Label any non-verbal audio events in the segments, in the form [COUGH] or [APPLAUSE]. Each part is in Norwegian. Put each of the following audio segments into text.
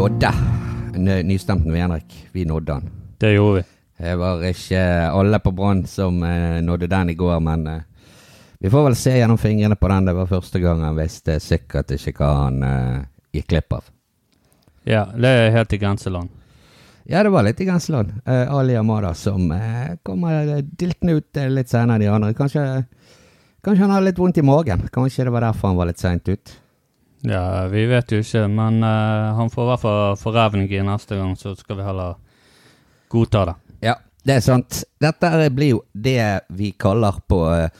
nådde Ny- nystemten Henrik. Vi nådde han. Det gjorde vi. Det var ikke alle på Brann som eh, nådde den i går, men eh, vi får vel se gjennom fingrene på den. Det var første gang han visste sikkert ikke hva han eh, gikk glipp av. Ja, det er helt i grenseland. Ja, det var litt i grenseland. Uh, Ali Amada som eh, kommer diltende ut eh, litt senere enn de andre. Kanskje, kanskje han har litt vondt i magen. Kanskje det var derfor han var litt seint ut. Ja, vi vet jo ikke, men eh, han får i hvert fall forrevning i neste gang, så skal vi heller godta det. Det er sant. Dette blir jo det vi kaller på eh,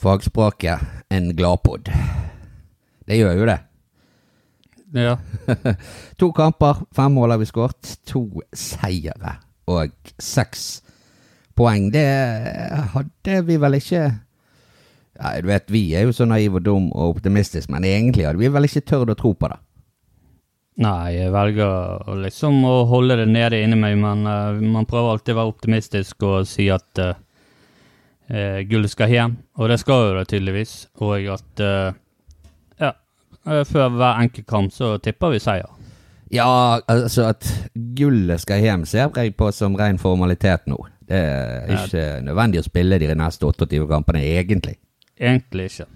fagspråket en gladpod. Det gjør jo det. Ja, [LAUGHS] To kamper, fem mål har vi skåret. To seire og seks poeng. Det hadde vi vel ikke ja, du vet, Vi er jo så naive og dum og optimistiske, men egentlig hadde vi vel ikke tørt å tro på det. Nei, jeg velger liksom å holde det nede inni meg, men uh, man prøver alltid å være optimistisk og si at uh, gullet skal hjem, og det skal jo det tydeligvis. Og at ja, før hver enkelt kamp så tipper vi seier. Ja, altså at gullet skal hjem ser jeg på som ren formalitet nå. Det er ikke nødvendig å spille de neste 28 kampene, egentlig. Egentlig ikke.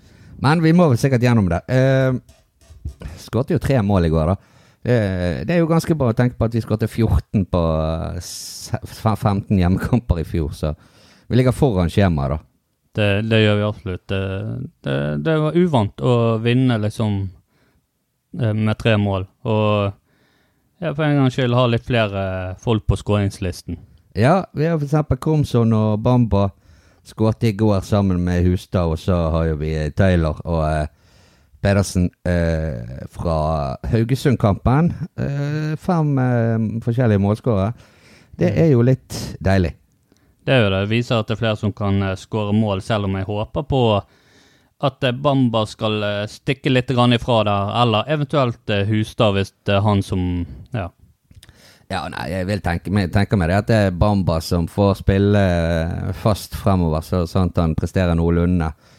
Men vi må vel sikkert gjennom det. Uh, Skåret jo tre mål i går, da. Eh, det er jo ganske bra å tenke på at vi skåret 14 på eh, 15 hjemmekamper i fjor, så vi ligger foran skjemaet, da. Det, det gjør vi absolutt. Det, det, det var uvant å vinne liksom eh, med tre mål. Og ja, for en gangs skyld ha litt flere folk på skåringslisten. Ja, vi har eksempel Kromsson og Bamba skåret i går sammen med Hustad, og så har jo vi Taylor og eh, Pedersen eh, fra Haugesund-kampen. Eh, fem eh, forskjellige målskårere. Det er jo litt deilig. Det er jo det. Viser at det er flere som kan uh, skåre mål, selv om jeg håper på at eh, Bamba skal eh, stikke litt ifra der, eller eventuelt Hustad hvis det er han som Ja. Ja, nei, jeg vil tenke meg, tenke meg det at det er Bamba som får spille eh, fast fremover, så, sånn at han presterer noenlunde. Eh,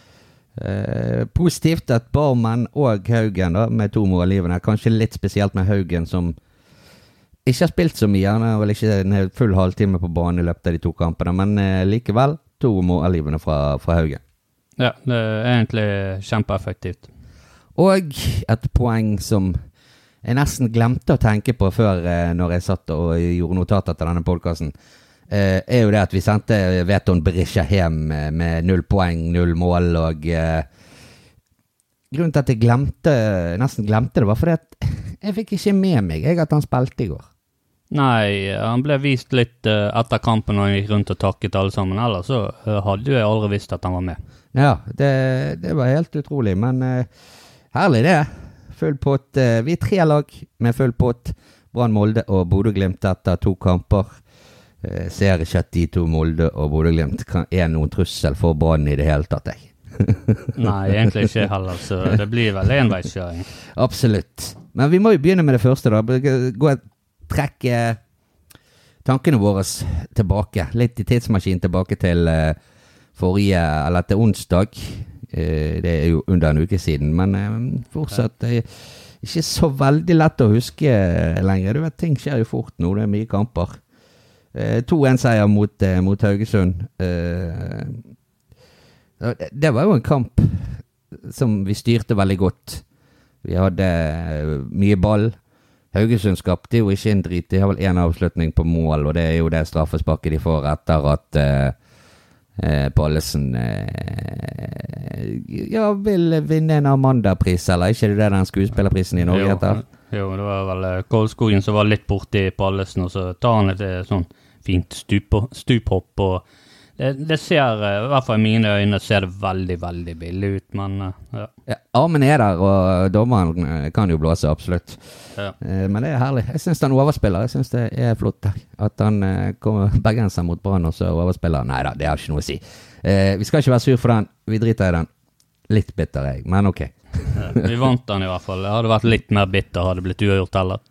positivt at Barmen og Haugen, da, med to målgivende, kanskje litt spesielt med Haugen, som ikke har spilt så mye. Han har vel ikke en full halvtime på banen i løpet av de to kampene, men eh, likevel to målgivende fra, fra Haugen. ja, det er egentlig kjempeeffektivt. Og et poeng som jeg nesten glemte å tenke på før eh, når jeg satt og gjorde notater til denne podkasten, eh, er jo det at vi sendte Veton Berisha hjem eh, med null poeng, null mål og eh, Grunnen til at jeg glemte, nesten glemte det, var fordi at [LAUGHS] jeg fikk ikke med meg jeg at han spilte i går. Nei, han ble vist litt eh, etter kampen når han gikk rundt og takket alle sammen. Ellers så eh, hadde jeg aldri visst at han var med. Ja, det, det var helt utrolig, men uh, herlig det. Full pott. eh, vi er tre lag med full pott. Brann, Molde og Bodø-Glimt etter to kamper. Eh, ser ikke at de to, Molde og Bodø-Glimt, er noen trussel for Brann i det hele tatt, jeg. [LAUGHS] Nei, egentlig ikke heller, så det blir vel enveiskjøring. Absolutt. Men vi må jo begynne med det første, da. Gå og trekke tankene våre tilbake. Litt i tidsmaskinen tilbake til eh, forrige, eller til onsdag. Eh, det er jo under en uke siden, men eh, fortsatt eh, ikke så veldig lett å huske eh, lenger. Du vet, ting skjer jo fort nå, det er mye kamper. Eh, 2-1-seier mot, eh, mot Haugesund. Eh, det- var jo en kamp som vi styrte veldig godt. Vi hadde eh, mye ball. Haugesund skapte jo ikke en drit. De har vel én avslutning på mål, og det er jo det straffesparket de får etter at eh, eh, Pallesen eh, ja, vil vinne en Amanda-pris, eller ikke det den skuespillerprisen i Norge Jo, heter? Jo, det var vel eh, Kolskogen som var litt borti Pallesen, og så tar han et eh, sånn fint stup, stuphopp og det, det ser, eh, i hvert fall i mine øyne, ser det veldig, veldig billig ut, men eh, ja. Ja, armen er der, og dommeren eh, kan jo blåse, absolutt. ja. Men det er herlig. Jeg syns han overspiller. Jeg syns det er flott at han kommer bergenser mot Brann, og så overspiller. Nei da, det har ikke noe å si. Vi skal ikke være sur for den. Vi driter i den. Litt bitter, jeg, men ok. Ja, Vi vant den i hvert fall. Jeg hadde vært litt mer bitter hadde det blitt uavgjort heller.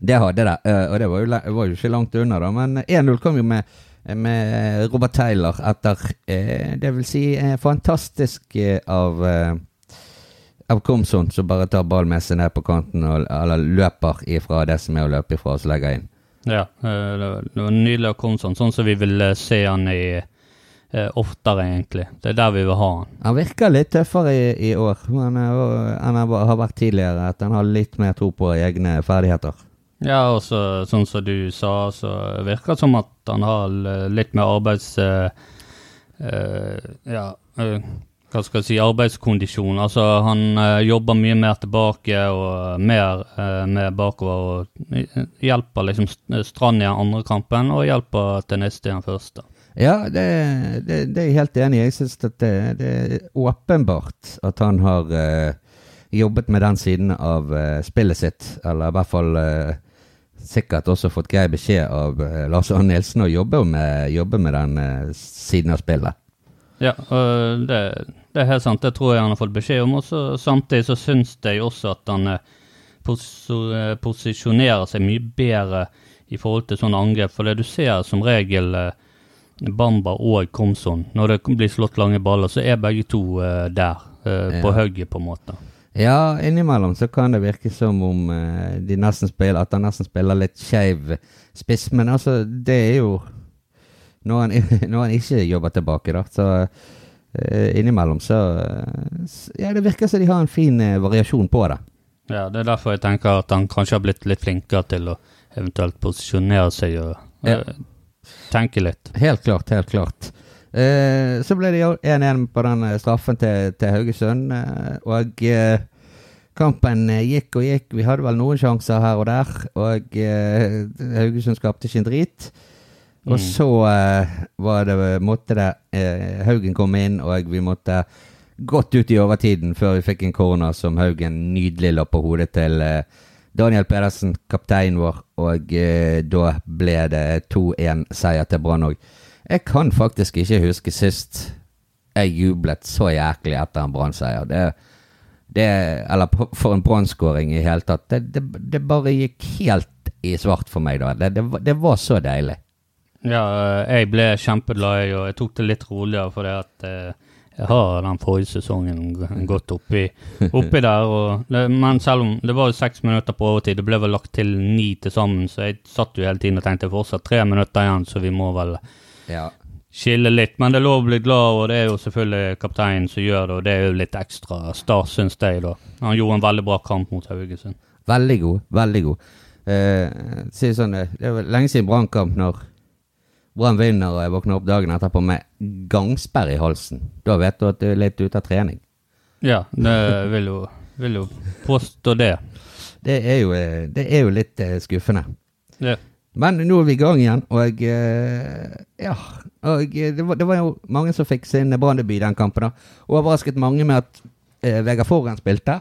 Det hadde det, eh, og det var jo, var jo ikke langt unna, da. Men 1-0 kom jo med, med Robert Taylor etter eh, Det vil si eh, fantastisk av av Komson, som bare tar ballen med seg ned på kanten og eller løper ifra det som er å løpe ifra, og så legger inn. Ja, det var, nydelig av komme sånn, som vi vil se han i eh, oftere, egentlig. Det er der vi vil ha han. Han virker litt tøffere i, i år men, eh, enn han har vært tidligere. At han har litt mer tro på egne ferdigheter. Ja, og så, sånn som du sa, så virker det som at han har litt mer arbeids... eh, eh, ja, hva skal jeg si, arbeidskondisjon. Altså, han jobber mye mer tilbake og mer med bakover, og hjelper liksom Strand i den andre kampen, og hjelper til neste i den første. Ja, det, det, det er jeg helt enig i. Jeg syns det, det er åpenbart at han har uh, jobbet med den siden av uh, spillet sitt. Eller i hvert fall uh, sikkert også fått grei beskjed av Lars Arne Nilsen å jobbe med, jobbe med den siden av spillet. Ja, det, det er helt sant. Det tror jeg han har fått beskjed om. Og samtidig så syns jeg også at han eh, posisjonerer seg mye bedre i forhold til sånne angrep. For det du ser som regel eh, Bamba og Komson, når det blir slått lange baller, så er begge to uh, der. På Ja. hugget, på en måte. Ja, innimellom så kan det virke som om uh, de nesten spiller, at han nesten spiller litt skeiv spiss, men altså, det er jo når han, [LAUGHS] når han ikke jobber tilbake, da. Så innimellom så Ja, det virker som de har en fin variasjon på det. Ja, Det er derfor jeg tenker at han kanskje har blitt litt flinkere til å eventuelt posisjonere seg og Ja. Tenke litt. Helt klart, helt klart. Eh, så ble det jo 1-1 på den eh, straffen til, til Haugesund, eh, og eh, kampen eh, gikk og gikk. Vi hadde vel noen sjanser her og der, og eh, Haugesund skapte ikke en drit. Og Mm. så var det, måtte det eh, Haugen komme inn, og vi måtte godt ut i overtiden før vi fikk en corner som Haugen nydelig la på hodet til eh, Daniel Pedersen, kapteinen vår, og eh, da ble det 2-1-seier til Brann òg. Jeg kan faktisk ikke huske sist jeg jublet så jæklig etter en Brann-seier. Eller for en Brann-skåring i hele tatt. Det, det, det bare gikk helt i svart for meg da. Det, det, var- så deilig. Ja, eh, jeg ble kjempeglad, og jeg tok det litt roligere fordi at eh, jeg har den forrige sesongen gått oppi, oppi der. Og men selv om det var jo seks minutter på overtid, det ble vel lagt til ni til sammen, så jeg satt jo hele tiden og tenkte fortsatt tre minutter igjen, så vi må vel Ja. skille litt. Men det er lov å bli glad, og det er jo selvfølgelig kapteinen som gjør det, og det er jo litt ekstra stas, syns jeg, da. Han gjorde en veldig bra kamp mot Haugesund. Veldig god. Veldig god. Eh, si sånn, eh, det er lenge siden Brannkamp når Brann vinner og jeg våkner opp dagen etterpå med gangsperre i halsen. Da vet du at du er litt ute av trening. Ja, det vil jo, vil jo påstå det. Det er jo, eh, det er jo litt eh, skuffende. Ja. Men nå er vi i gang igjen, og eh, ja og det, var, det var jo mange som fikk sin Brann-debut den kampen. da. Overrasket mange med at eh, Vegard Forhen spilte.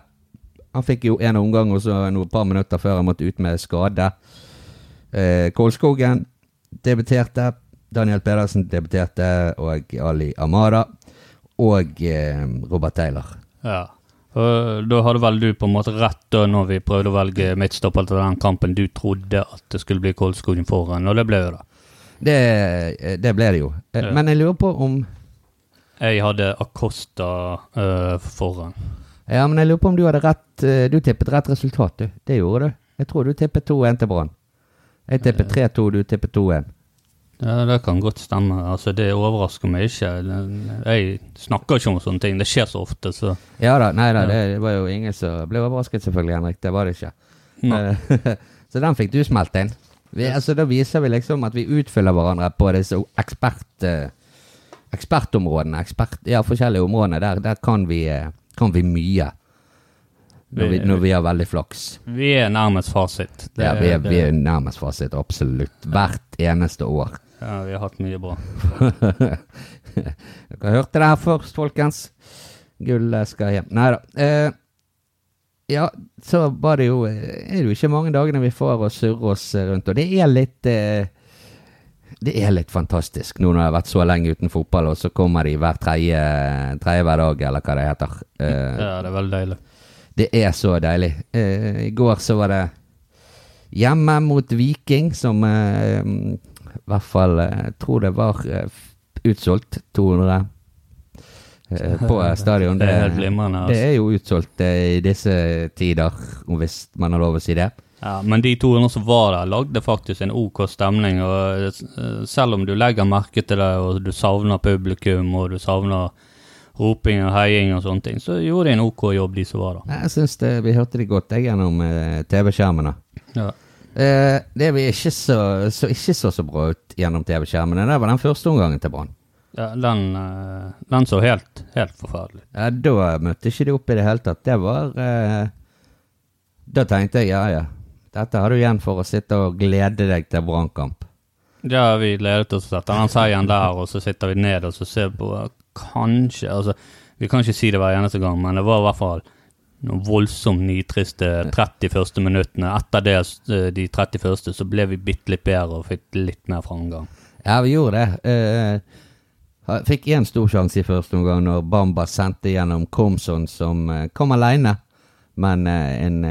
Han fikk jo en omgang og så noen par minutter før han måtte ut med skade. Eh, Kolskogen debuterte. Daniel Pedersen debuterte, og Ali Amada. Og eh, Robert Taylor. Ja. Og da hadde vel du på en måte rett da når vi prøvde å velge midtstopper til den kampen. Du trodde at det skulle bli Kolskogen foran, og det ble jo det. Det, eh, det ble det jo. Eh, Ja. Men jeg lurer på om Jeg hadde Acosta uh, foran. Ja, men jeg lurer på om du hadde rett Du tippet rett resultat, du. Det gjorde du. Jeg tror du tippet 2-1 til Brann. Jeg tipper 3-2, du tipper 2-1. Ja, det kan godt stemme. Altså, Det overrasker meg ikke. Jeg snakker ikke om sånne ting. Det skjer så ofte, så Ja da, nei da, Ja. det var jo ingen som ble overrasket, selvfølgelig, Henrik. Det var det ikke. Eh, [LAUGHS] Så den fikk du smelt inn. Vi, altså, da viser vi liksom at vi utfyller hverandre på disse ekspert, eh, ekspertområdene. Ekspert, ja, forskjellige områdene. Der, der kan, vi, eh, kan vi mye. Når vi, når vi har veldig flaks. Vi er nærmest fasit. Det- Ja, vi er, vi er nærmest fasit, absolutt. Hvert eneste år. Ja, vi har hatt mye bra. [LAUGHS] Dere hørte det her først, folkens. Gullet skal hjem. Nei da. Eh, ja, så var det jo Er det jo ikke mange dagene vi får å surre oss rundt, og det er litt eh, Det er litt fantastisk nå når jeg har vært så lenge uten fotball, og så kommer de hver tredje hver dag, eller hva det heter. Eh, Ja, det er veldig deilig. Det er så deilig. Eh, I går så var det hjemme mot Viking, som eh, i hvert fall eh, tror det var eh, utsolgt 200 eh, på [LAUGHS] stadion. Det er altså. Det er jo utsolgt eh, i disse tider, hvis man har lov å si det. Ja, men de 200 som var der, lagde faktisk en OK stemning. og Selv om du legger merke til det, og du savner publikum, og du savner roping og heiing og sånne ting, så gjorde de en OK jobb, de som var der. Jeg syns vi hørte det godt jeg, gjennom eh, TV-skjermene. Ja. Eh, det vi ikke så, så ikke så så bra ut gjennom TV-skjermene, det var den første omgangen til Brann. Ja, den, eh, den så helt, helt forferdelig ut. Ja, da møtte ikke de opp i det hele tatt. Det var eh, Da tenkte jeg ja, ja. Dette har du igjen for å sitte og glede deg til brannkamp. Ja, vi gledet oss til. Han seieren der, og så sitter vi ned og så ser på eh, Kanskje Altså, vi kan ikke si det hver eneste gang, men det var i hvert fall noen voldsomt nitriste 30 første minuttene. Etter det, eh, de 30 første, så ble vi bitte litt bedre og fikk litt mer framgang. Ja, vi gjorde det. Uh, fikk én stor sjanse i første omgang når Bamba sendte gjennom Komson, som kom alene. Men en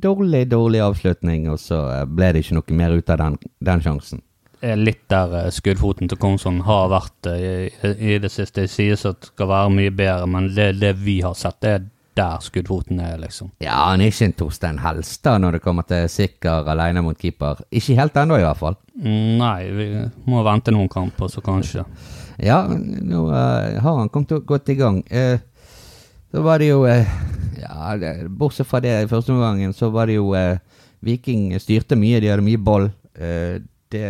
dårlig, dårlig avslutning, og så ble det ikke noe mer ut av den, den sjansen. Er litt der eh, skuddfoten til Kongsson har vært eh, i, i det siste. Det sies at det skal være mye bedre, men det, det vi har sett, det er der skuddfoten er, liksom. Ja, han er ikke en Torstein Helstad når det kommer til sikker alene mot keeper. Ikke helt ennå, i hvert fall. Mm, Nei, vi må vente noen kamper, så kanskje. Ja, nå uh, har han kommet godt i gang. Uh, så var det jo uh, Ja, det, bortsett fra det i første omgangen, så var det jo Viking styrte mye, de hadde mye ball. Det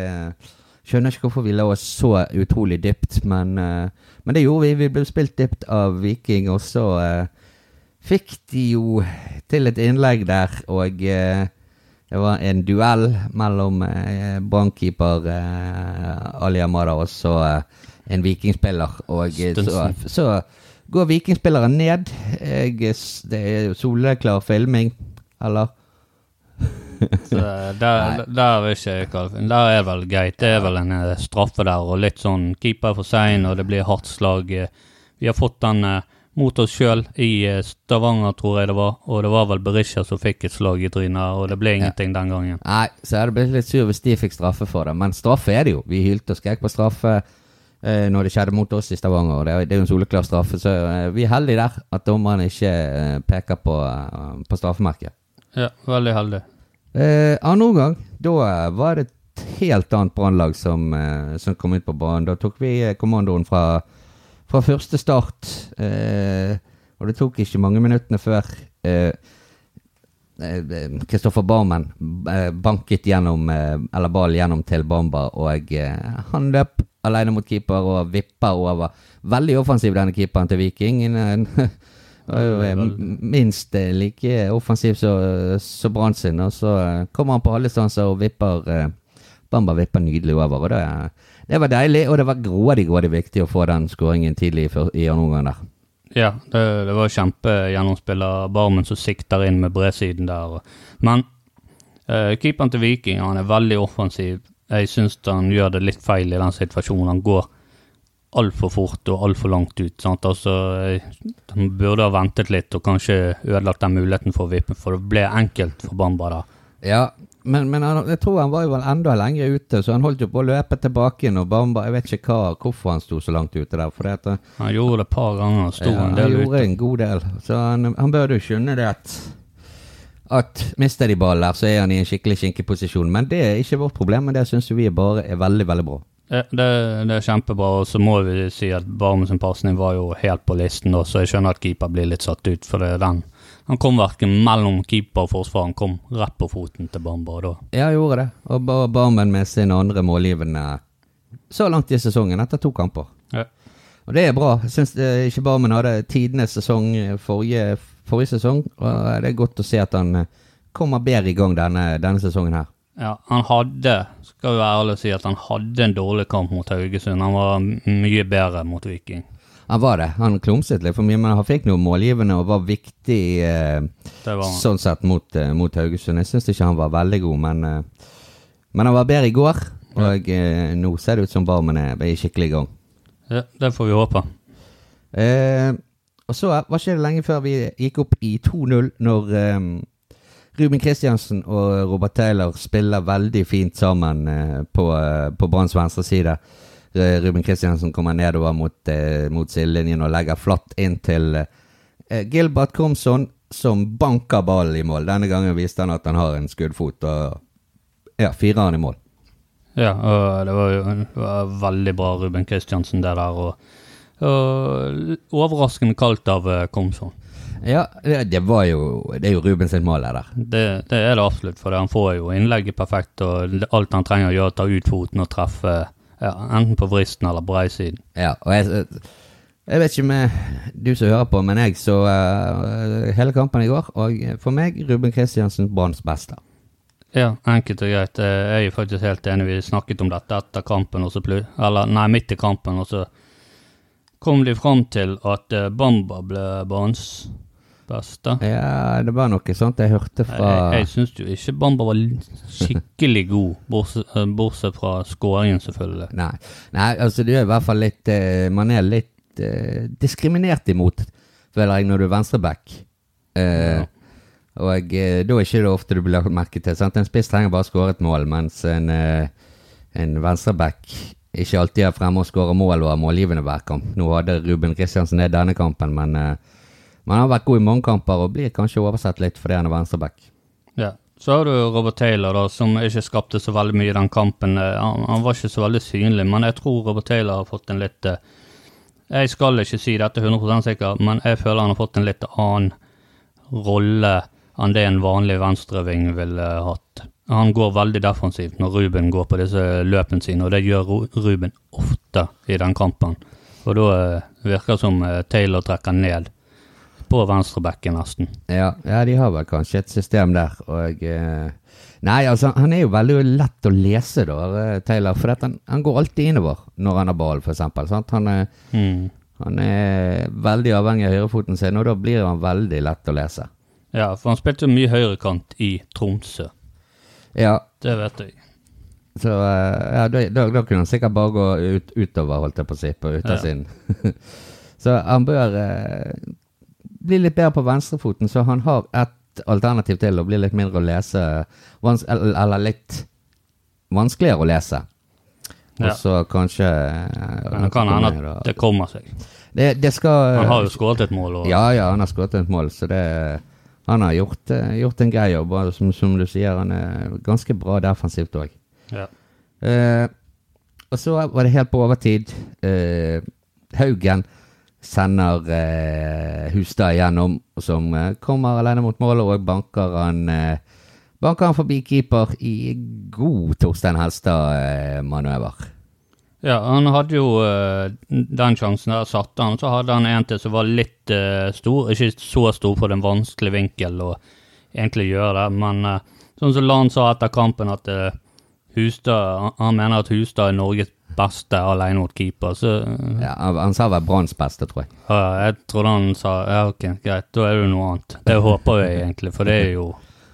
Skjønner ikke hvorfor vi la oss så utrolig dypt, men, eh, men det gjorde vi. Vi ble spilt dypt av Viking, og så eh, fikk de jo til et innlegg der, og eh, det var en duell mellom eh, brannkeeper Ali Amada og så en vikingspiller. Og så, så går vikingspilleren ned. Jeg, det er jo soleklar filming, eller? Så der, der vil ikke jeg Der er vel greit. Det er vel en eh, straffe der, og litt sånn keeper for sein, og det blir hardt slag. eh. Vi har fått den eh, mot oss sjøl i eh, Stavanger, tror jeg det var, og det var vel Berisha som fikk et slag i trynet, og det ble ingenting den gangen. Nei, så hadde det blitt litt sur hvis de fikk straffe for det. Men straffe er det jo. Vi hylte og skrek på straffe eh, når det skjedde mot oss i Stavanger. og Det er, er jo en soleklar straffe, så eh, vi er heldige der at dommeren ikke eh, peker på, eh, på straffemerket. Ja, veldig heldig. Eh, andre omgang, da eh, var det et helt annet brannlag som, eh, som kom ut på banen. Da tok vi eh, kommandoen fra, fra første start. Eh, og det tok ikke mange minuttene før eh, eh, Kristoffer Barmen banket gjennom, eller ball gjennom til Bamba, og han løp alene mot keeper og vippa over. Veldig offensiv, denne keeperen til Viking. Jo er jo minst eh, like offensiv som så Brann sin, og så eh, kommer han på alle stanser og vipper eh, Bamba vipper nydelig over. og det, det var deilig, og det var grådig grådig viktig å få den skåringen tidlig i andre omgang der. Ja, det, det var kjempegjennomspill av Barmen som sikter inn med bredsiden der. Men uh, keeperen til Viking han er veldig offensiv. Jeg syns han gjør det litt feil i den situasjonen. Han går altfor fort og altfor langt ut. Sant? Altså, eh, han burde ha ventet litt og kanskje ødelagt den muligheten for å vippe, for det ble enkelt for Bamba da. Ja, men, men han, jeg tror han var jo enda lenger ute, så han holdt jo på å løpe tilbake igjen. Og Bamba, jeg vet ikke hva, hvorfor han sto så langt ute der. At, han- Han gjorde det et par ganger, sto ja, en del ute. han gjorde ute. en god del. Så han, han burde jo skjønne det at at mister de ballen der, så er han i en skikkelig skinkeposisjon. Men det er ikke vårt problem, men det syns vi bare er veldig, veldig bra. Ja, det, det er kjempebra, og så må vi si at Barmen sin pasning var jo helt på listen, da, så jeg skjønner at keeper blir litt satt ut, for det er den. Han kom verken mellom keeper og forsvar, han kom rett på foten til Bamba, da Ja, gjorde det. Og Barmen med sin andre målgivende så langt i sesongen, etter to kamper. ja. Og det er bra. Jeg syns eh, ikke Barmen hadde tidenes sesong eh, forrige, forrige sesong, og det er godt å se at han eh, kommer bedre i gang denne, denne sesongen her. Ja, han hadde, skal jo være ærlig si at han hadde en dårlig kamp mot Haugesund. Han var mye bedre mot Viking. Han var det. Han klumset litt for mye, men han fikk noe målgivende og var viktig eh, var sånn sett mot, eh, mot Haugesund. Jeg syns ikke han var veldig god, men, eh, men han var bedre i går. Og eh, nå ser det ut som Barmen er, i skikkelig gang. Ja, det får vi håpe. Eh, og så var ikke det lenge før vi gikk opp i 2-0 når eh, Ruben Kristiansen og Robert Taylor spiller veldig fint sammen eh, på, eh, på Branns venstre side. Ruben Kristiansen kommer nedover mot, eh, mot sidelinjen og legger flatt inn til Gilbert Komson, som banker ballen i mål. Denne gangen viste han at han har en skuddfot, og ja, firer han i mål. Ja, og det var jo det var veldig bra Ruben Kristiansen det der, og, og overraskende kaldt av Komson. Ja, det, var jo Det er jo Ruben sitt mål, det der. Det, det er det absolutt, for han får jo innlegget perfekt, og alt han trenger å gjøre, er å ta ut foten og treffe ja, enten på vristen eller breisiden. Ja, og jeg, jeg vet ikke med du som hører på, men jeg så uh, hele kampen i går, og for meg Ruben Kristiansen Branns beste. Ja, enkelt og greit. Eh, Jeg er jo faktisk helt enig. Vi snakket om dette etter kampen, og så plu eller nei, midt i kampen, og så kom de fram til at eh, Bamba ble banens beste. Ja, det var noe sånt jeg hørte fra Jeg, jeg syns jo ikke Bamba var skikkelig god, bortsett, eh, bortsett fra skåringen, selvfølgelig. Nei, nei, altså du er i hvert fall litt eh, Man er litt eh, diskriminert imot, føler jeg, når du er venstreback. Eh, Ja. Og eh, da er ikke det ofte du blir lagt merke til. Sant? En spiss trenger bare å skåre et mål, mens en, eh, en venstreback ikke alltid er fremme og skårer mål og er målgivende hver kamp. Nå hadde Ruben Kristiansen det denne kampen, men eh, han har vært god i mange kamper og blir kanskje oversett litt fordi han er venstreback. Ja. Så har du Robert Taylor, da, som ikke skapte så veldig mye i den kampen. Eh, Han, han var ikke så veldig synlig, men jeg tror Robert Taylor har fått en litt eh, Jeg skal ikke si dette 100 sikkert, men jeg føler han har fått en litt annen rolle enn det en vanlig venstreving ville hatt. Han går veldig defensivt når Ruben går på disse løpene sine, og det gjør Ruben ofte i den kampen. Og da eh, virker det som Taylor trekker ned på venstrebacken, nesten. Ja, ja, de har vel kanskje et system der, og eh, Nei, altså, han er jo veldig lett å lese, da, eh, Taylor. For han, han går alltid innover når han har ball, eksempel. Han, er, Mm. han er veldig avhengig av høyrefoten sin, og da blir han veldig lett å lese. Ja, for han spilte mye høyrekant i Tromsø. Ja, Det vet jeg. så eh, ja, da, da, da kunne han sikkert bare gå ut, utover, holdt jeg på å si, på Ja. [LAUGHS] så han bør eh, bli litt bedre på venstrefoten, så han har et alternativ til å bli litt mindre å lese, eller, litt vanskeligere å lese. Og så kanskje eh, Men det kan hende at det kommer seg. det, det skal Han har jo skåret et mål. Og, Ja, ja, han har skåret et mål, så det Han har gjort, eh, gjort en grei jobb. Som, som du sier, han er ganske bra defensivt òg. Ja. Eh, og så var det helt på overtid. Eh, Haugen sender eh, Hustad igjennom, som eh, kommer alene mot målet og banker han eh, Banker han forbi keeper i god Torstein Helstad-manøver. ja, han hadde jo eh, den sjansen der, satte han. Så hadde han en til som var litt eh, stor. Ikke så stor for den vanskelige vinkel å egentlig gjøre det, men eh, sånn som Lan sa etter kampen, at eh, Hustad han mener at Hustad er Norges beste alene mot keeper. Så eh, ja, han, sa vel Branns beste, tror jeg. ja, jeg trodde han sa ja, ok, greit, da er det noe annet. Det håper jeg egentlig, for det er jo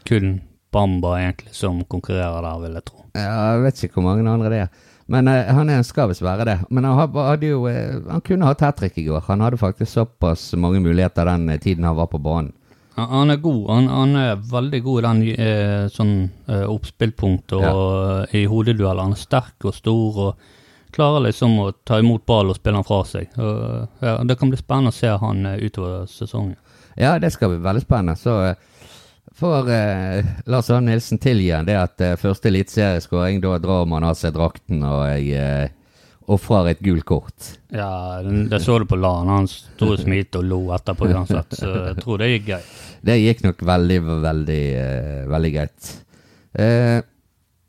kun Bamba egentlig som konkurrerer der, vil jeg tro. Ja, Jeg vet ikke hvor mange andre det er. Men uh, han er, skal visst være det. Men han, hadde jo, uh, han kunne hatt hat trick i går. Han hadde faktisk såpass mange muligheter den tiden han var på banen. Han, er god. Han, han er veldig god i den eh, sånn eh, oppspillpunktet og eh, i hodedueller. Han er sterk og stor og klarer liksom å ta imot ball og spille den fra seg. Og, ja, det kan bli spennende å se han eh, utover sesongen. Ja, det skal bli veldig spennende. Så eh, får eh, Lars Arne Nilsen tilgi han det at eh, første eliteserieskåring, da drar man av seg drakten og jeg eh, ofrer et gult kort. Ja, det så du på LAN. Han sto og smilte og lo etterpå uansett, så jeg tror det gikk greit. Det gikk nok veldig, veldig, eh, veldig greit. Eh,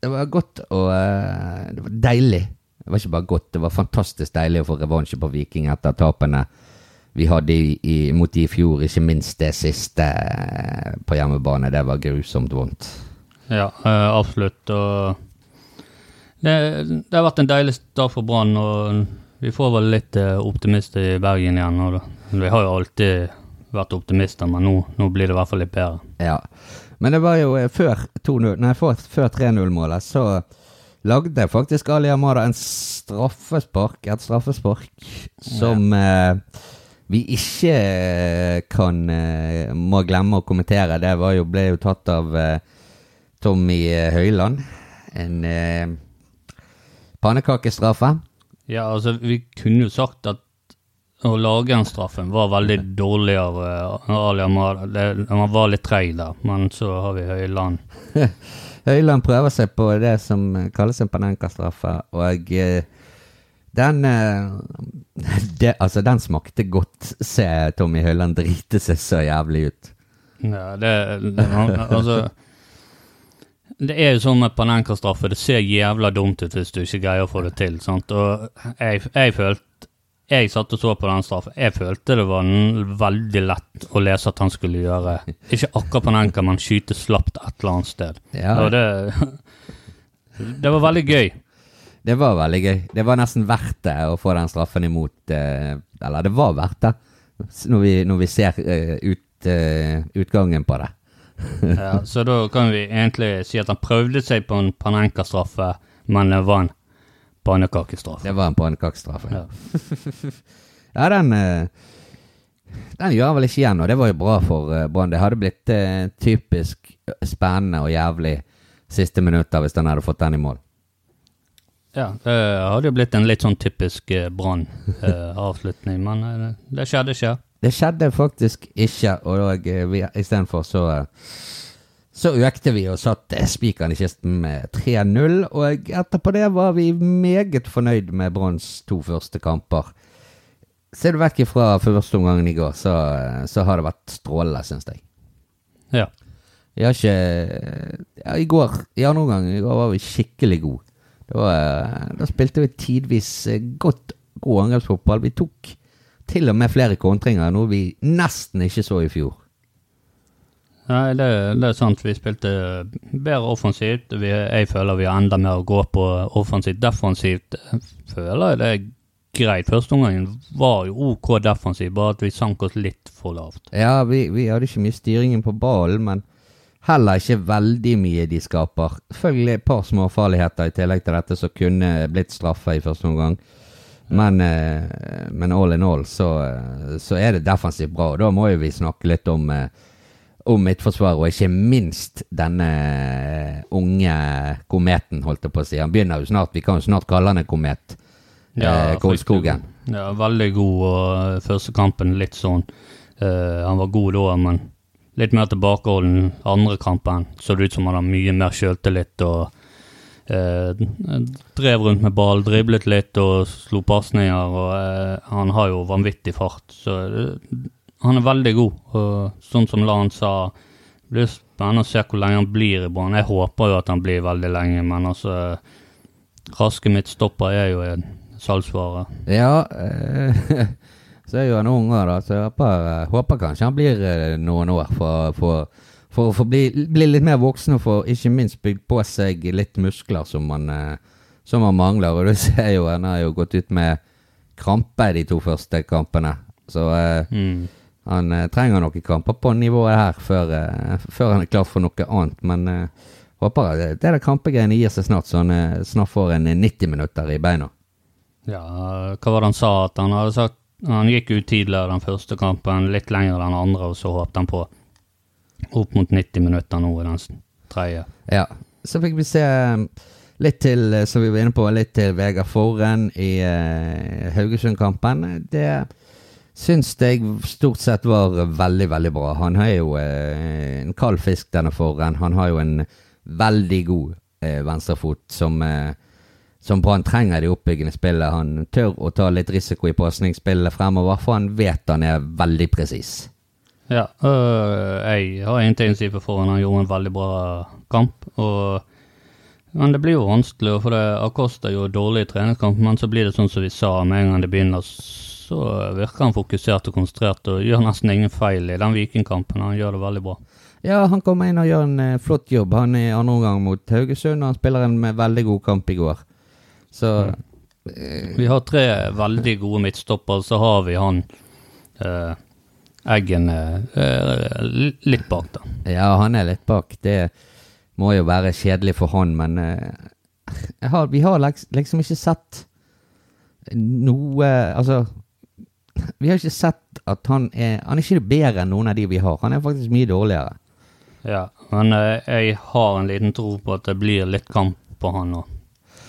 det var godt og Det var deilig. Det var ikke bare godt, det var fantastisk deilig å få revansje på Viking etter tapene vi hadde i, i, mot de i fjor. Ikke minst det siste eh, på hjemmebane. Det var grusomt vondt. Ja, eh, absolutt. Og det, det har vært en deilig start for Brann, og vi får vel litt eh, optimister i Bergen igjen. Og da. vi har jo alltid vært optimister, men nå, nå blir det i hvert fall litt bedre. Ja. Men det var jo før 2-0 Nei, før, før 3-0-målet, så lagde faktisk Ali Amada en straffespark, et straffespark, som eh, vi ikke eh, kan eh, må glemme å kommentere. Det var jo, ble jo tatt av Tommy Høiland. En eh, pannekakestraffe. Ja, altså, vi kunne jo sagt at å lage den straffen var veldig dårlig av Ali Amada. Han var litt treig der, men så har vi Høyland. [LAUGHS] Høyland prøver seg på det som kalles en Panenka-straffe, og eh, den eh, [LAUGHS] det, Altså, den smakte godt, [LAUGHS] se Tommy Høyland drite seg så jævlig ut. Ja, det, det Altså Det er jo sånn med Panenka-straffe, det ser jævla dumt ut hvis du ikke greier å få det til. sant? Og jeg, jeg følte Jeg satt og så på den straffen. Jeg følte det var veldig lett å lese at han skulle gjøre Ikke akkurat på en enkel, men skyte slapt et eller annet sted. Ja, Og det Det var veldig gøy. det var veldig gøy. Det var nesten verdt det å få den straffen imot eh, Eller det var verdt det, når vi, når vi ser eh, ut, eh, utgangen på det. Ja, så da kan vi egentlig si at han prøvde seg på en Panenka-straffe, men det en pannekakestraffe. Det var en pannekakestraffe. Ja. [LAUGHS] Ja, den eh, Den gjør vel ikke igjen, og det var jo bra for eh, Brann. Det hadde blitt eh, typisk spennende og jævlig siste minutter hvis han hadde fått den i mål. Ja, det hadde jo blitt en litt sånn typisk Brann-avslutning, [LAUGHS] men det skjedde ikke. Det skjedde faktisk ikke, og istedenfor så så økte vi og satte spikeren i kisten med 3-0, og etterpå det var vi meget fornøyd med Branns to første kamper. Ser du vekk fra første omgangen i går, så, så har det vært strålende, syns jeg. Ja. Vi har ikke Ja, i går, i andre omgang, i går var vi skikkelig gode. Da, da spilte vi tidvis godt god angrepsfotball. Vi tok til og med flere kontringer, noe vi nesten ikke så i fjor. Nei, det, det er sant. Vi spilte bedre offensivt. Vi, jeg føler vi har enda mer å gå på offensivt. Defensivt eh, føler jeg det er greit. Første omgangen var jo OK defensiv, bare at vi sank oss litt for lavt. Ja, vi, vi hadde ikke mye styringen på ballen, men heller ikke veldig mye de skaper. Selvfølgelig et par småfarligheter i tillegg til dette som kunne blitt straffa i første omgang. Men, eh, men all in all så, eh, så er det defensivt bra, og da må jo vi snakke litt om eh, om midtforsvaret, og ikke minst denne eh, unge kometen, holdt jeg på å si. Han begynner jo snart, vi kan jo snart kalle han en komet. eh, Kolskogen. Ja, veldig god. Og eh, første kampen litt sånn eh, Han var god da, men litt mer tilbakeholden andre kampen. Så det ut som han har mye mer sjøltillit og eh, drev rundt med ball, driblet litt og slo pasninger. Og eh, han har jo vanvittig fart, så eh, han er veldig god. Og sånn som Lan sa, blir spennende å se hvor lenge han blir i Brann. Jeg håper jo at han blir veldig lenge, men altså Raske midtstopper er jo en salgsvare. Ja, eh, [LAUGHS] så er jo han ung da, så jeg håper, eh, håper kanskje han blir eh, noen år for, for, for å bli, bli litt mer voksen og få ikke minst bygd på seg litt muskler som han, eh, som han mangler. Og du [LAUGHS] ser jo, han har jo gått ut med krampe de to første kampene, så eh, Mm. Han eh, trenger noen kamper på nivået her før, eh, før han er klar for noe annet. Men eh, håper at det der kampegreiene gir seg snart, så han eh, snart får en eh, 90 minutter i beina. Ja, hva var det han sa? At han hadde sagt Han gikk ut tidligere den første kampen, litt lenger den andre, og så håpte han på opp mot 90 minutter nå i den tredje. Ja, så fikk vi se um, litt til, eh, som vi var inne på, litt til Vegard Forren i eh, Haugesund-kampen. Det syns jeg stort sett var veldig, veldig bra. Han har jo eh, en kald fisk, denne Forren. Han har jo en veldig god eh, venstrefot som eh, som Brann trenger det oppbyggende spillet. Han tør å ta litt risiko i pasningsspillet fremover, for han vet han er veldig presis. Ja, øh, jeg har ingenting å si på forhånd. Han gjorde en veldig bra kamp. Og, men det blir jo vanskelig, for det Acosta gjorde dårlig i treningskamp, men så blir det sånn som vi sa, med en gang det begynner, så virker han fokusert og konsentrert og gjør nesten ingen feil i den Vikingkampen. Han gjør det veldig bra. Ja, han kommer inn og gjør en eh, flott jobb. Han er i andre omgang mot Haugesund, og han spiller en med veldig god kamp i går. Så eh, Vi har tre veldig gode midtstoppere, så har vi han eh, Eggen eh, eh, litt bak, da. ja, han er litt bak. Det må jo være kjedelig for han, men eh, har, vi har liksom ikke sett noe Altså, vi har ikke sett at han er Han er ikke bedre enn noen av de vi har. Han er faktisk mye dårligere. Ja, men eh, jeg har en liten tro på at det blir litt kamp på han nå,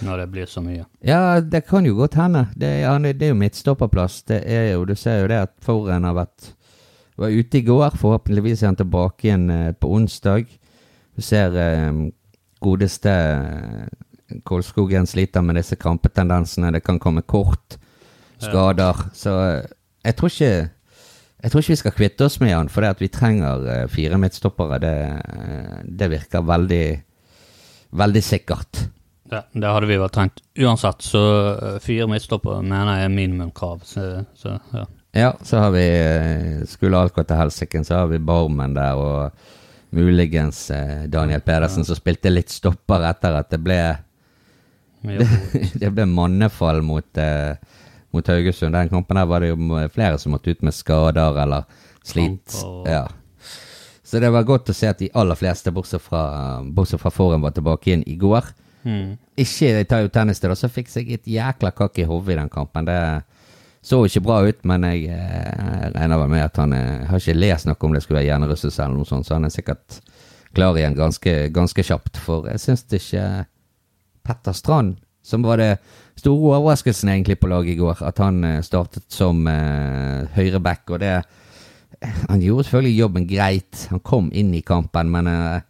når det blir så mye. Ja, det kan jo godt hende. Det, er- han det er jo midtstopperplass. Det er jo, Du ser jo det at Foren har vært var ute i går. Forhåpentligvis er han tilbake igjen eh, på onsdag. Du ser eh, godeste Kolskogen sliter med disse krampetendensene. Det kan komme kort skader. Så jeg tror ikke jeg tror ikke vi skal kvitte oss med han, for det at vi trenger eh, fire midtstoppere, det, eh, det virker veldig, veldig sikkert. Ja, det hadde vi vel trengt uansett, så eh, fire midtstoppere mener jeg er minimumkrav. Så, så ja. Ja, så har vi Skulle alt gå til helsike, så har vi Barmen der, og muligens Daniel Pedersen, som spilte litt stopper etter at det ble det. [LAUGHS] Det ble mannefall mot, eh, mot Haugesund. Den kampen der var det jo flere som måtte ut med skader eller slit. Ja. Så det var godt å se at de aller fleste, bortsett fra, bortsett fra Foren, var tilbake igjen i går. Mm. Ikke jeg tar jo tennis til, da, så fikk jeg et jækla kakk i hodet i den kampen. Det så ikke bra ut, men jeg eh, regner vel med at han eh, Har ikke lest noe om det skulle være hjernerystelse eller noe sånt, så han er sikkert klar igjen ganske, ganske kjapt. For jeg syns ikke Petter Strand, som var det store overraskelsen egentlig på laget i går, at han eh, startet som eh, høyreback, og det Han gjorde selvfølgelig jobben greit. Han kom inn i kampen, men eh,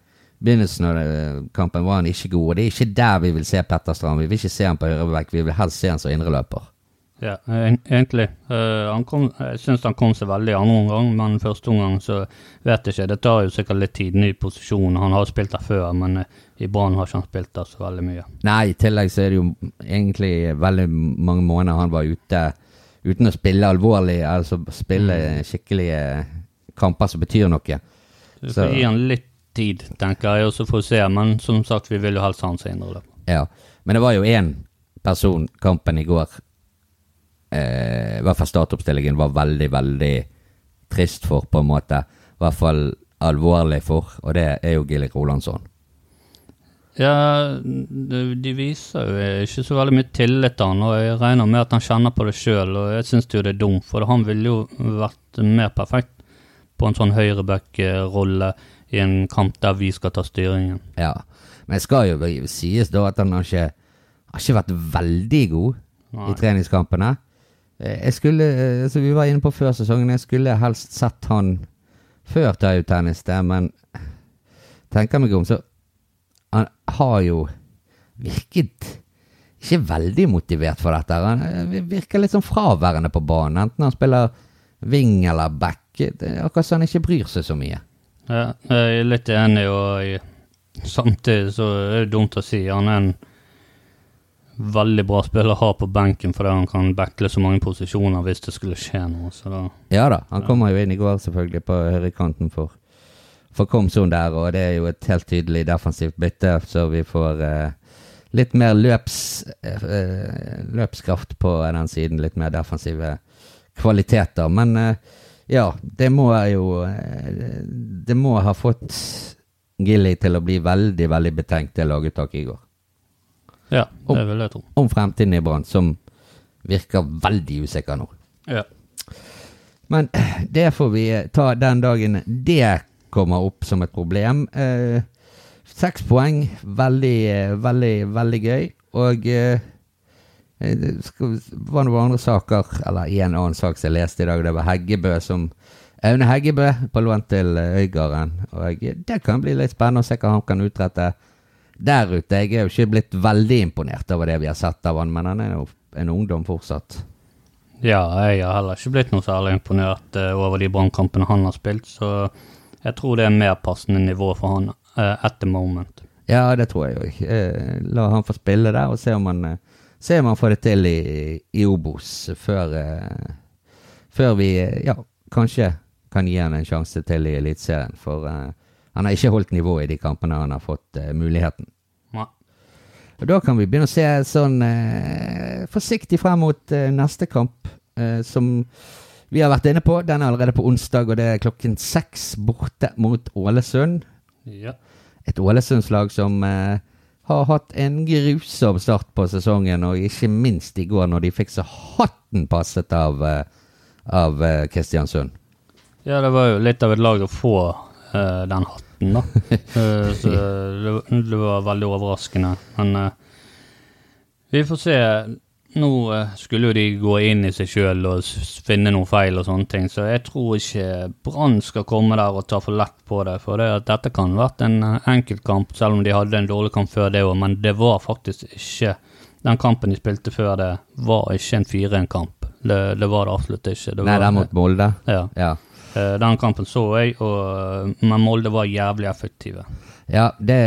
begynnelsen av eh, kampen var han ikke god. Og det er ikke der vi vil se Petter Strand. Vi vil ikke se han på høyreback, vi vil helst se han som indreløper. Ja, egentlig. Uh, han kom, jeg syns han kom seg veldig i andre omgang, men første omgang så vet jeg ikke. Det tar jo sikkert litt tid, ny posisjon. Han har spilt der før, men uh, i Brann har ikke han spilt der så veldig mye. Nei, i tillegg så er det jo egentlig veldig mange måneder han var ute uten å spille alvorlig, altså spille skikkelige kamper som betyr noe. Så Så- gi han litt tid, tenker jeg, og så får vi se. Men som sagt, vi vil jo helst ha han som indreløper. Ja, men det var jo én person kampen i går, eh, i hvert fall startoppstillingen, var veldig, veldig trist for, på en måte. I hvert fall alvorlig for, og det er jo Gilly Rolandsson. Ja, de viser jo ikke så veldig mye tillit til han, og jeg regner med at han kjenner på det sjøl, og jeg syns jo det er dumt, for han ville jo vært mer perfekt på en sånn høyreback-rolle i en kamp der vi skal ta styringen. Ja, men det skal jo sies da at han har ikke, har ikke vært veldig god Nei. i treningskampene. Eh, Jeg skulle, eh, som vi var inne på før sesongen, jeg skulle helst sett han før Tayo Tennis der, men tenker meg om, så han har jo virket ikke veldig motivert for dette. Han eh, virker litt sånn fraværende på banen, enten han spiller wing eller back. Akkurat som han ikke bryr seg så mye. Ja, jeg er litt enig, og samtidig så er det dumt å si. Han er en veldig bra spiller å ha på benken fordi han kan backle så mange posisjoner hvis det skulle skje noe. Så da, Ja da, han kommer jo inn i går selvfølgelig på høyrekanten for, for Komson der, og det er jo et helt tydelig defensivt bytte, så vi får eh, litt mer løps, eh, løpskraft på den siden, litt mer defensive kvaliteter. Men eh, ja, det må jo eh, Det må ha fått Gilly til å bli veldig, veldig betenkt, det laguttaket i går. Ja, det vil jeg tro. Om fremtiden i Brann, som virker veldig usikker nå. Ja. Men det får vi ta den dagen det kommer opp som et problem. Eh, Seks poeng, veldig, eh, veldig, veldig gøy. Og eh, eh, det var noen andre saker, eller en annen sak som jeg leste i dag, det var Heggebø som Aune Heggebø på lån til eh, Øygarden. Og eh, det kan bli litt spennende å se hva han kan utrette der ute. Jeg er jo ikke blitt veldig imponert over det vi har sett av han, men han er jo en ungdom fortsatt. ja, jeg har heller ikke blitt noe særlig imponert eh, over de brannkampene han har spilt, så jeg tror det er mer passende nivå for han eh, at the moment. Ja, det tror jeg òg. Eh, la han få spille der, og se om han, se om han får det til i, i Obos før, før vi ja, kanskje kan gi han en sjanse til i Eliteserien. For han har ikke holdt nivået i de kampene han har fått uh, muligheten. Ja. Og Da kan vi begynne å se sånn uh, forsiktig frem mot uh, neste kamp, som vi har vært inne på. Den er allerede på onsdag, og det er klokken seks borte mot Ålesund. Ja. Et Ålesundslag som har hatt en grusom start på sesongen, og ikke minst i går når de fikk så hatten passet av, av Kristiansund. ja, det var jo litt av et lag å få uh, den hatten, da. [LAUGHS] Eh, så det, var veldig overraskende. Men eh, vi får se. Nå eh, skulle jo de gå inn i seg sjøl og finne noen feil og sånne ting, så jeg tror ikke Brann skal komme der og ta for lett på det. For det, dette kan ha vært en enkeltkamp, selv om de hadde en dårlig kamp før det òg, men det var faktisk ikke Den kampen de spilte før det, var ikke en 4-1-kamp. Det, det var det absolutt ikke. Det Nei, det er mot Molde. ja. Ja. Eh, Den kampen så jeg, og, men Molde var jævlig effektive. Ja, det,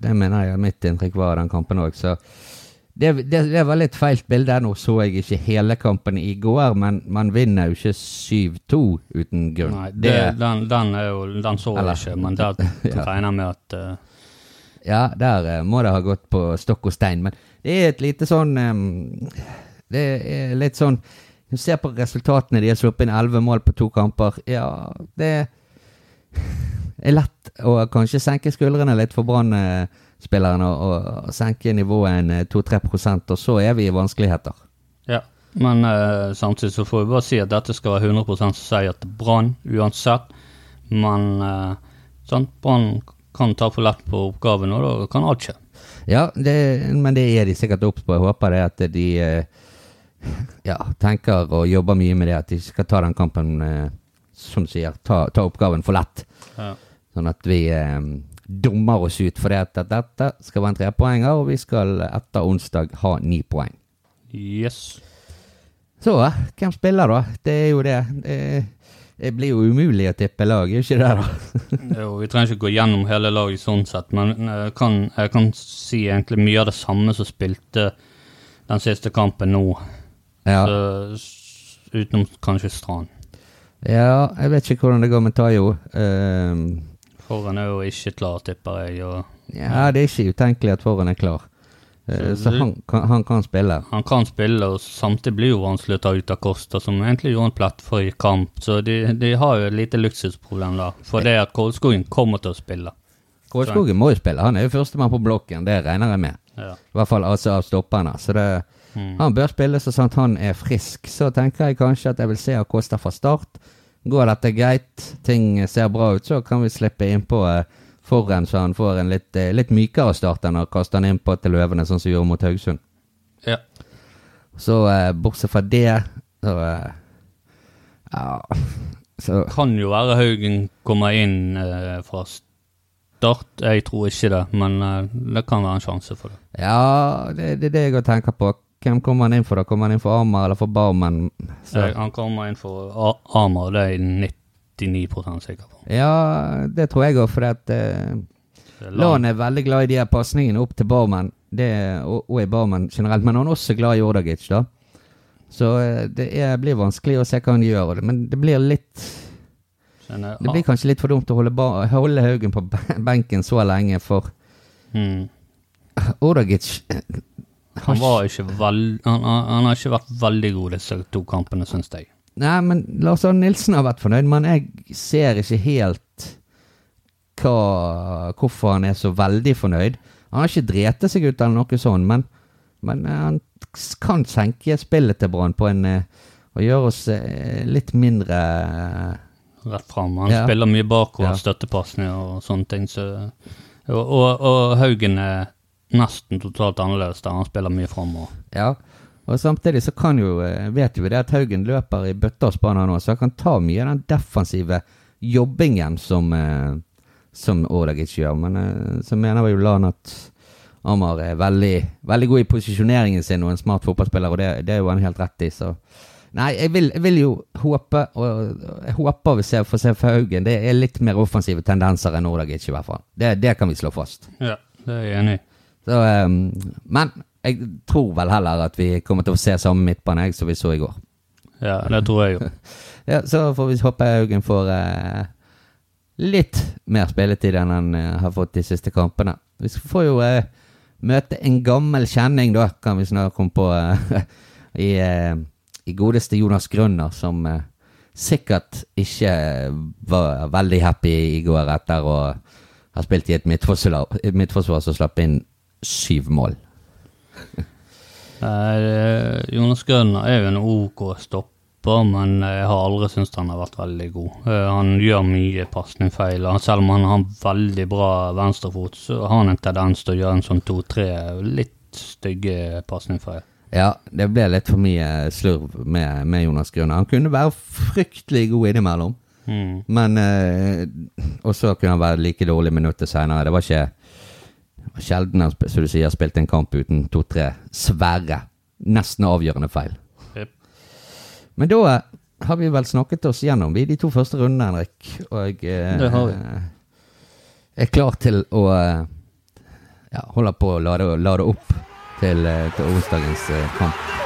det mener jeg mitt inntrykk var av den kampen òg, så det, det, det var litt feilt bilde. Nå så jeg ikke hele kampen i går, men man vinner jo ikke 7-2 uten grunn. Nei, det, den, den, jo, den så jeg ikke, men der [LAUGHS] Ja. regner jeg med at uh... Ja, der eh, må det ha gått på stokk og stein. Men det er et lite sånn um, Det er litt sånn Du ser på resultatene. De har sluppet inn elleve mål på to kamper. Ja, det [LAUGHS] er lett å kanskje senke skuldrene litt for Brann-spillerne og, og senke nivået en eh, 2-3 og så er vi i vanskeligheter. Ja. Men eh, samtidig så får vi bare si at dette skal være 100 seier til Brann uansett. Men uh, Brann kan ta for lett på oppgaven, og da kan alt skje. Ja, det, men det er de sikkert obs på. Jeg håper det at de eh, ja, tenker og jobber mye med det. At de skal ta den kampen, eh, som sier, ta, ta oppgaven for lett. Ja. Sånn at vi eh, dummer oss ut for det at dette skal være en trepoenger, og vi skal etter onsdag ha ni poeng. Yes. Så, hvem spiller da? Det er jo det. Det, det blir jo umulig å tippe lag, er ikke det da? [LAUGHS] Jo, vi trenger ikke gå gjennom hele laget sånn sett, men jeg kan, jeg kan si egentlig mye av det samme som spilte den siste kampen nå. Ja, Så, utenom kanskje Strand. ja jeg vet ikke hvordan det går med Tayo. Um, Foran er jo ikke klar, tipper jeg. Og ja, det er ikke utenkelig at Foran er klar. Eh, Så så han kan, han kan spille. han kan spille, og samtidig blir jo vanskelig å ta ut av Costa, som egentlig gjorde en plettfri kamp. Så de, de har jo et lite luksusproblem der. For det at Kolskogen kommer til å spille. Kålskogen må jo spille, han er jo førstemann på blokken, det regner jeg med. Ja. I hvert fall altså av stopperne. Så det, Mm. han bør spille så sant han er frisk. Så tenker jeg kanskje at jeg vil se Acosta fra start. Går dette greit, ting ser bra ut, så kan vi slippe innpå eh, Forhen, så han får en litt, eh, litt mykere start enn å kaste han innpå til Løvene, sånn som vi gjorde mot Haugesund. ja. Så eh, bortsett fra det, så eh, Ja Så Kan jo være Haugen kommer inn eh, fra start. Jeg tror ikke det, men eh, det kan være en sjanse for det. Ja, det, det er det jeg tenker på. Hvem kommer han inn for? da? Kommer han inn for Amar eller for Barmen? Så, han kommer inn for Amar, det er jeg 99 sikker på. ja, det tror jeg òg, for at eh, Lan er veldig glad i de her pasningene opp til Barmen, det, og, og i Barmen generelt. Men han er også glad i Ordagic, da. Så eh, det er, blir vanskelig å se hva han gjør. Men det blir litt Det blir kanskje litt for dumt å holde, ba, holde Haugen på benken så lenge, for mm. Ordagic Han veld, han, han, har ikke vært veldig god disse to kampene, syns jeg. Nei, men Lars Arne Nilsen har vært fornøyd, men jeg ser ikke helt hva, hvorfor han er så veldig fornøyd. Han har ikke drete seg ut eller noe sånt, men, men eh, han kan senke spillet til Brann på en eh, og gjøre oss eh, litt mindre Rett fram. Han Ja. spiller mye bakover, Ja. støttepasninger og sånne ting. Så, og, og, og Haugen er nesten totalt annerledes der. Han spiller mye framover. Ja. Og samtidig så kan jo, eh, vet jo det at Haugen løper i bøtter og spann nå, så han kan ta mye av den defensive jobbingen som, eh, som Ordagic gjør. Men eh, så mener vi jo Lan at Amar er veldig, veldig god i posisjoneringen sin og en smart fotballspiller, og det, det er jo han helt rett i, så Nei, jeg vil, jeg vil jo håpe, og jeg håper vi ser, får se for Haugen. Det er litt mer offensive tendenser enn Ordagic, i hvert fall. Det, det kan vi slå fast. Ja, det er jeg enig i. Så, ehm, men jeg tror vel heller at vi kommer til å se samme midtbane som vi så i går. Ja, det tror jeg jo. [LAUGHS] Ja, Så får vi håpe Haugen får eh, litt mer spilletid enn han eh, har fått de siste kampene. Vi får jo eh, møte en gammel kjenning, da, kan vi snart komme på, eh, [LAUGHS] i, eh, i godeste Jonas Grønner, som eh, sikkert ikke var veldig happy i går etter å ha spilt i et midtforsvar som slapp inn syv mål. Eh, Jonas Grønner er jo en OK stopper, men jeg har aldri syntes han har vært veldig god. Eh, han gjør mye pasningfeil. Selv om han har veldig bra venstrefot, så har han en tendens til å gjøre en sånn to-tre litt stygge pasningfeil. Ja, det ble litt for mye slurv med, med Jonas Grønner. Han kunne være fryktelig god innimellom, Mm. men eh, Og så kunne han være like dårlig minutter senere. Det var ikke sjelden han sp- som du sier, spilte en kamp uten to-tre svære, nesten avgjørende feil. Yep. Men da eh, har vi vel snakket oss gjennom vi de to første rundene, Henrik. Og eh, har vi. er klar til å eh, ja, holde på å lade, lade opp til, eh, til onsdagens eh, kamp.